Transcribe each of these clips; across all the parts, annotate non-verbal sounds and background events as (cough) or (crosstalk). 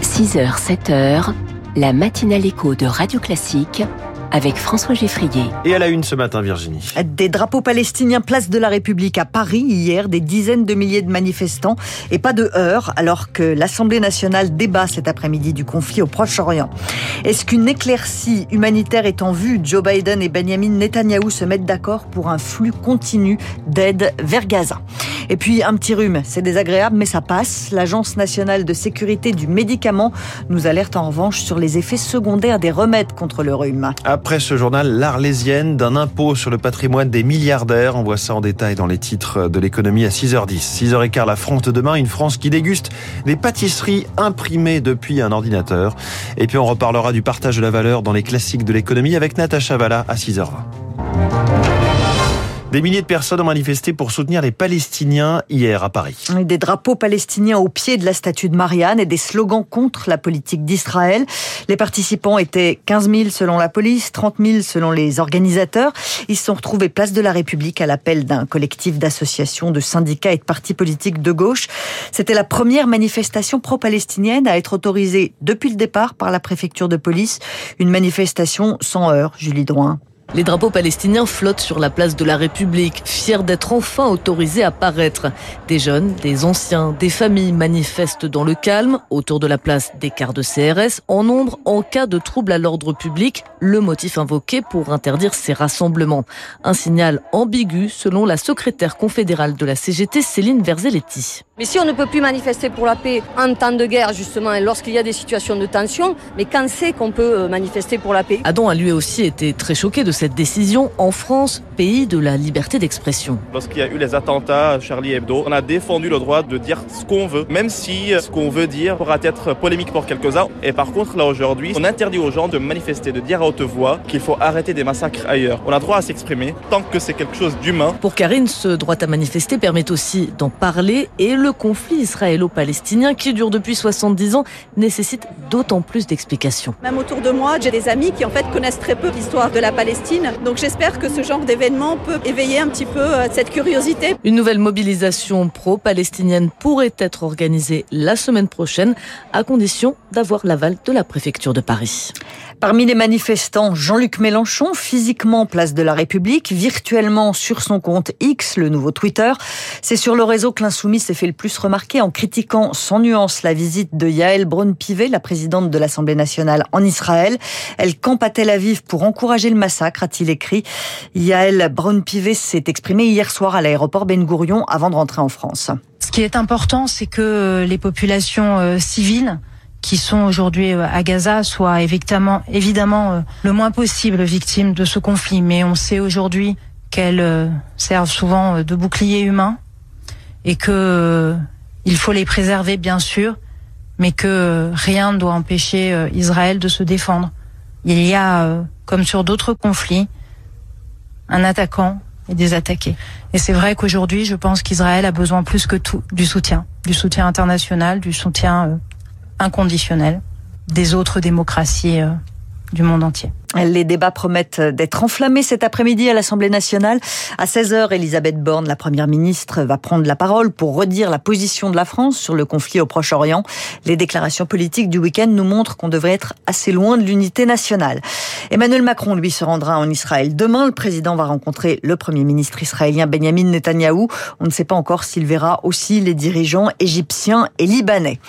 6 h 7h, la matinale écho de Radio Classique avec François Geffrier. Et à la une ce matin, Virginie. Des drapeaux palestiniens place de la République à Paris hier, des dizaines de milliers de manifestants et pas de heurts alors que l'Assemblée nationale débat cet après-midi du conflit au Proche-Orient. Est-ce qu'une éclaircie humanitaire est en vue? Joe Biden et Benjamin Netanyahou se mettent d'accord pour un flux continu d'aide vers Gaza. Et puis un petit rhume, c'est désagréable mais ça passe. L'Agence nationale de sécurité du médicament nous alerte en revanche sur les effets secondaires des remèdes contre le rhume. Après ce journal, l'Arlésienne d'un impôt sur le patrimoine des milliardaires. On voit ça en détail dans les titres de l'économie à 6h10. 6h15, la France de demain, une France qui déguste des pâtisseries imprimées depuis un ordinateur. Et puis on reparlera du partage de la valeur dans les classiques de l'économie avec Natacha Valla à 6h20. Des milliers de personnes ont manifesté pour soutenir les Palestiniens hier à Paris. Des drapeaux palestiniens au pied de la statue de Marianne et des slogans contre la politique d'Israël. Les participants étaient 15 000 selon la police, 30 000 selon les organisateurs. Ils se sont retrouvés place de la République à l'appel d'un collectif d'associations, de syndicats et de partis politiques de gauche. C'était la première manifestation pro-palestinienne à être autorisée depuis le départ par la préfecture de police. Une manifestation sans heurts, Julie Drouin. Les drapeaux palestiniens flottent sur la place de la République, fiers d'être enfin autorisés à paraître. Des jeunes, des anciens, des familles manifestent dans le calme autour de la place des quarts de CRS en nombre en cas de trouble à l'ordre public, le motif invoqué pour interdire ces rassemblements. Un signal ambigu selon la secrétaire confédérale de la CGT, Céline Verzelletti. Mais si on ne peut plus manifester pour la paix en temps de guerre, justement, et lorsqu'il y a des situations de tension, mais quand c'est qu'on peut euh, manifester pour la paix Adam a lui aussi été très choqué de cette décision en France, pays de la liberté d'expression. Lorsqu'il y a eu les attentats à Charlie Hebdo, on a défendu le droit de dire ce qu'on veut, même si ce qu'on veut dire pourra être polémique pour quelques-uns. Et par contre, là aujourd'hui, on interdit aux gens de manifester, de dire à haute voix qu'il faut arrêter des massacres ailleurs. On a droit à s'exprimer tant que c'est quelque chose d'humain. Pour Karine, ce droit à manifester permet aussi d'en parler et le conflit israélo-palestinien qui dure depuis 70 ans nécessite d'autant plus d'explications. Même autour de moi, j'ai des amis qui en fait connaissent très peu l'histoire de la Palestine. Donc j'espère que ce genre d'événement peut éveiller un petit peu euh, cette curiosité. Une nouvelle mobilisation pro-palestinienne pourrait être organisée la semaine prochaine à condition d'avoir l'aval de la préfecture de Paris. Parmi les manifestants, Jean-Luc Mélenchon, physiquement place de la République, virtuellement sur son compte X, le nouveau Twitter. C'est sur le réseau que l'insoumis s'est fait le plus remarquer en critiquant sans nuance la visite de Yael Braun-Pivet, la présidente de l'Assemblée nationale en Israël. Elle campe à Tel Aviv pour encourager le massacre, a-t-il écrit. Yael Braun-Pivet s'est exprimée hier soir à l'aéroport Ben Gurion avant de rentrer en France. Ce qui est important, c'est que les populations euh, civiles qui sont aujourd'hui euh, à Gaza soient évidemment, évidemment euh, le moins possible victimes de ce conflit. Mais on sait aujourd'hui qu'elles servent souvent de bouclier humain et que il faut les préserver bien sûr, mais que rien ne doit empêcher Israël de se défendre. Il y a, comme sur d'autres conflits, un attaquant et des attaqués. Et c'est vrai qu'aujourd'hui, je pense qu'Israël a besoin plus que tout du soutien, du soutien international, du soutien inconditionnel des autres démocraties euh, du monde entier. Les débats promettent d'être enflammés cet après-midi à l'Assemblée nationale. À 16h, Elisabeth Borne, la première ministre, va prendre la parole pour redire la position de la France sur le conflit au Proche-Orient. Les déclarations politiques du week-end nous montrent qu'on devrait être assez loin de l'unité nationale. Emmanuel Macron, lui, se rendra en Israël. Demain, le président va rencontrer le premier ministre israélien Benjamin Netanyahou. On ne sait pas encore s'il verra aussi les dirigeants égyptiens et libanais.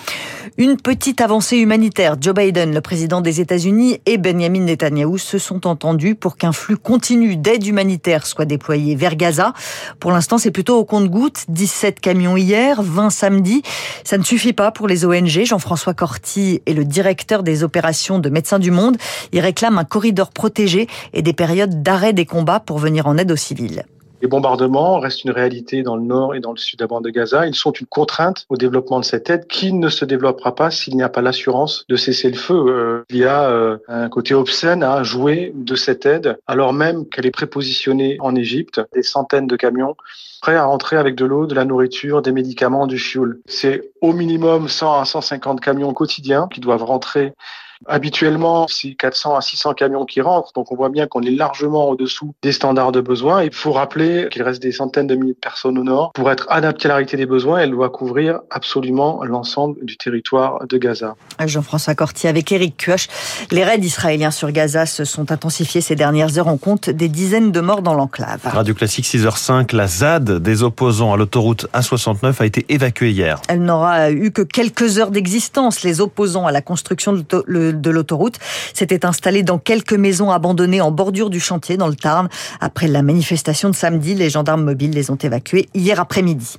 Une petite avancée humanitaire. Joe Biden, le président des États-Unis, et Benjamin Netanyahou se sont entendus pour qu'un flux continu d'aide humanitaire soit déployé vers Gaza. Pour l'instant, c'est plutôt au compte-gouttes. 17 camions hier, 20 samedi. Ça ne suffit pas pour les ONG. Jean-François Corti est le directeur des opérations de Médecins du Monde. Il réclame un corridor protégé et des périodes d'arrêt des combats pour venir en aide aux civils. Les bombardements restent une réalité dans le nord et dans le sud de la bande de Gaza. Ils sont une contrainte au développement de cette aide qui ne se développera pas s'il n'y a pas l'assurance de cesser le feu. Euh, il y a euh, un côté obscène à jouer de cette aide alors même qu'elle est prépositionnée en Égypte. Des centaines de camions prêts à rentrer avec de l'eau, de la nourriture, des médicaments, du fioul. C'est au minimum 100 à 150 camions quotidiens qui doivent rentrer Habituellement, c'est 400 à 600 camions qui rentrent, donc on voit bien qu'on est largement au-dessous des standards de besoin. Il faut rappeler qu'il reste des centaines de milliers de personnes au nord. Pour être adapté à la réalité des besoins, elle doit couvrir absolument l'ensemble du territoire de Gaza. Jean-François Cortier avec Eric Kioch. Les raids israéliens sur Gaza se sont intensifiés ces dernières heures. On compte des dizaines de morts dans l'enclave. Radio Classique 6h05, la ZAD des opposants à l'autoroute A69 a été évacuée hier. Elle n'aura eu que quelques heures d'existence. Les opposants à la construction de l'autoroute s'étaient installés dans quelques maisons abandonnées en bordure du chantier dans le Tarn. Après la manifestation de samedi, les gendarmes mobiles les ont évacués hier après-midi.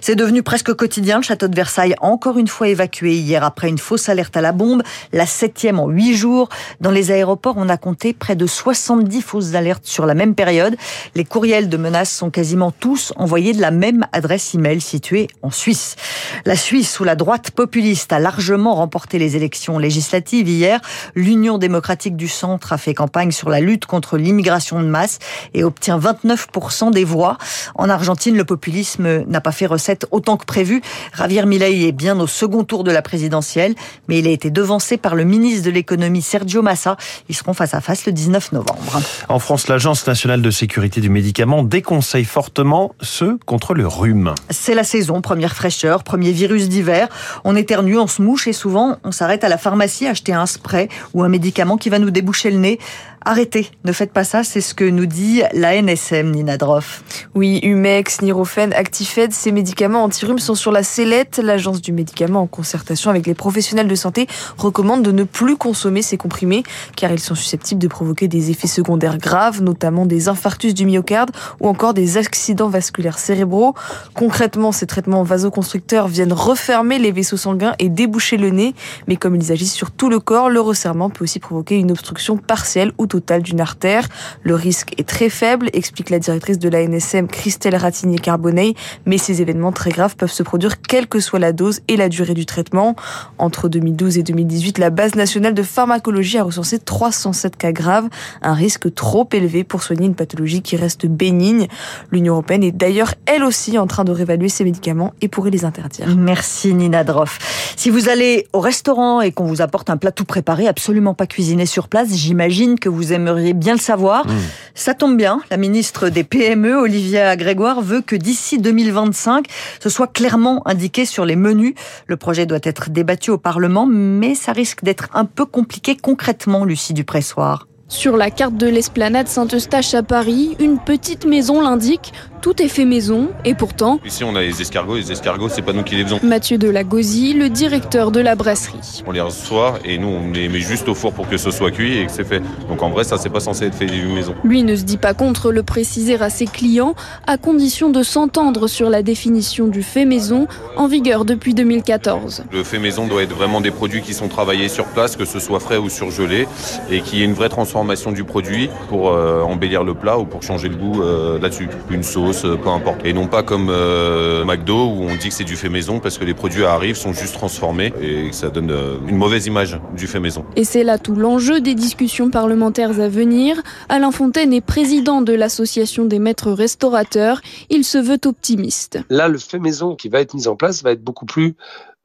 C'est devenu presque quotidien. Le château de Versailles, encore une fois évacué hier après une fausse alerte à la bombe, la septième en huit jours. Dans les aéroports, on a compté près de 70 fausses alertes sur la même période. Les courriels de menaces sont quasiment tous envoyés de la même adresse email située en Suisse. La Suisse, où la droite populiste a largement remporté les élections législatives hier, l'Union démocratique du centre a fait campagne sur la lutte contre l'immigration de masse et obtient 29% des voix. En Argentine, le populisme n'a pas fait recette autant que prévu. Javier Milei est bien au second tour de la présidentielle, mais il a été devancé par le ministre de l'économie Sergio Massa. Ils seront face à face le 19 novembre. En France, l'Agence nationale de sécurité du médicament déconseille fortement ceux contre le rhume. C'est la saison, première fraîcheur, premier virus d'hiver. On éternue, on se mouche et souvent on s'arrête à la pharmacie acheter un spray ou un médicament qui va nous déboucher le nez. Arrêtez, ne faites pas ça, c'est ce que nous dit la NSM, Nina Droff. Oui, Humex, Nirofen, Actifed, ces médicaments anti-rhume sont sur la sellette. L'agence du médicament, en concertation avec les professionnels de santé, recommande de ne plus consommer ces comprimés car ils sont susceptibles de provoquer des effets secondaires graves, notamment des infarctus du myocarde ou encore des accidents vasculaires cérébraux. Concrètement, ces traitements vasoconstricteurs viennent refermer les vaisseaux sanguins et déboucher le nez, mais comme ils agissent sur tout le corps, le resserrement peut aussi provoquer une obstruction partielle ou total d'une artère. Le risque est très faible, explique la directrice de l'ANSM Christelle Ratigny-Carbonnet, mais ces événements très graves peuvent se produire quelle que soit la dose et la durée du traitement. Entre 2012 et 2018, la base nationale de pharmacologie a recensé 307 cas graves, un risque trop élevé pour soigner une pathologie qui reste bénigne. L'Union européenne est d'ailleurs elle aussi en train de réévaluer ces médicaments et pourrait les interdire. Merci Nina Droff. Si vous allez au restaurant et qu'on vous apporte un plat tout préparé, absolument pas cuisiné sur place, j'imagine que vous vous aimeriez bien le savoir. Mmh. Ça tombe bien, la ministre des PME, Olivia Grégoire, veut que d'ici 2025, ce soit clairement indiqué sur les menus. Le projet doit être débattu au Parlement, mais ça risque d'être un peu compliqué concrètement, Lucie Dupressoir. Sur la carte de l'esplanade Saint-Eustache à Paris, une petite maison l'indique tout est fait maison et pourtant. Ici, on a les escargots. Les escargots, c'est pas nous qui les faisons. Mathieu Delagosy, le directeur de la brasserie. On les reçoit et nous, on les met juste au four pour que ce soit cuit et que c'est fait. Donc en vrai, ça, c'est pas censé être fait maison. Lui ne se dit pas contre le préciser à ses clients, à condition de s'entendre sur la définition du fait maison en vigueur depuis 2014. Le fait maison doit être vraiment des produits qui sont travaillés sur place, que ce soit frais ou surgelé, et qui ait une vraie transformation du produit pour euh, embellir le plat ou pour changer le goût euh, là-dessus. Une sauce euh, peu importe. Et non pas comme euh, McDo où on dit que c'est du fait maison parce que les produits arrivent, sont juste transformés et ça donne euh, une mauvaise image du fait maison. Et c'est là tout l'enjeu des discussions parlementaires à venir. Alain Fontaine est président de l'association des maîtres restaurateurs. Il se veut optimiste. Là, le fait maison qui va être mis en place va être beaucoup plus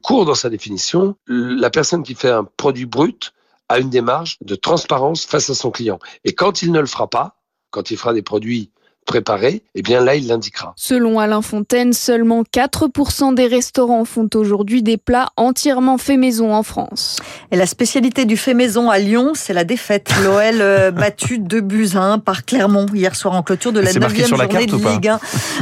court dans sa définition. La personne qui fait un produit brut a une démarche de transparence face à son client. Et quand il ne le fera pas, quand il fera des produits préparé, eh bien là, il l'indiquera. Selon Alain Fontaine, seulement 4% des restaurants font aujourd'hui des plats entièrement faits maison en France. Et la spécialité du fait maison à Lyon, c'est la défaite. (laughs) L'OL euh, battu de buts par Clermont hier soir en clôture de la 9e journée de Ligue 1.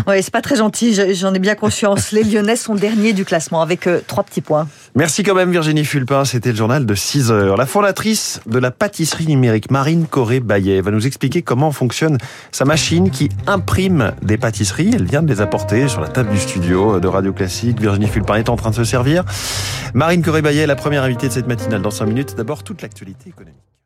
Ouais, c'est pas très gentil, j'en ai bien conscience. Les Lyonnais sont derniers du classement avec euh, trois petits points. Merci quand même Virginie Fulpin, c'était le journal de 6 heures. La fondatrice de la pâtisserie numérique Marine Corée-Bayet va nous expliquer comment fonctionne sa machine qui imprime des pâtisseries. Elle vient de les apporter sur la table du studio de Radio Classique. Virginie Fulpin est en train de se servir. Marine Corée-Bayet, la première invitée de cette matinale dans 5 minutes. D'abord, toute l'actualité économique.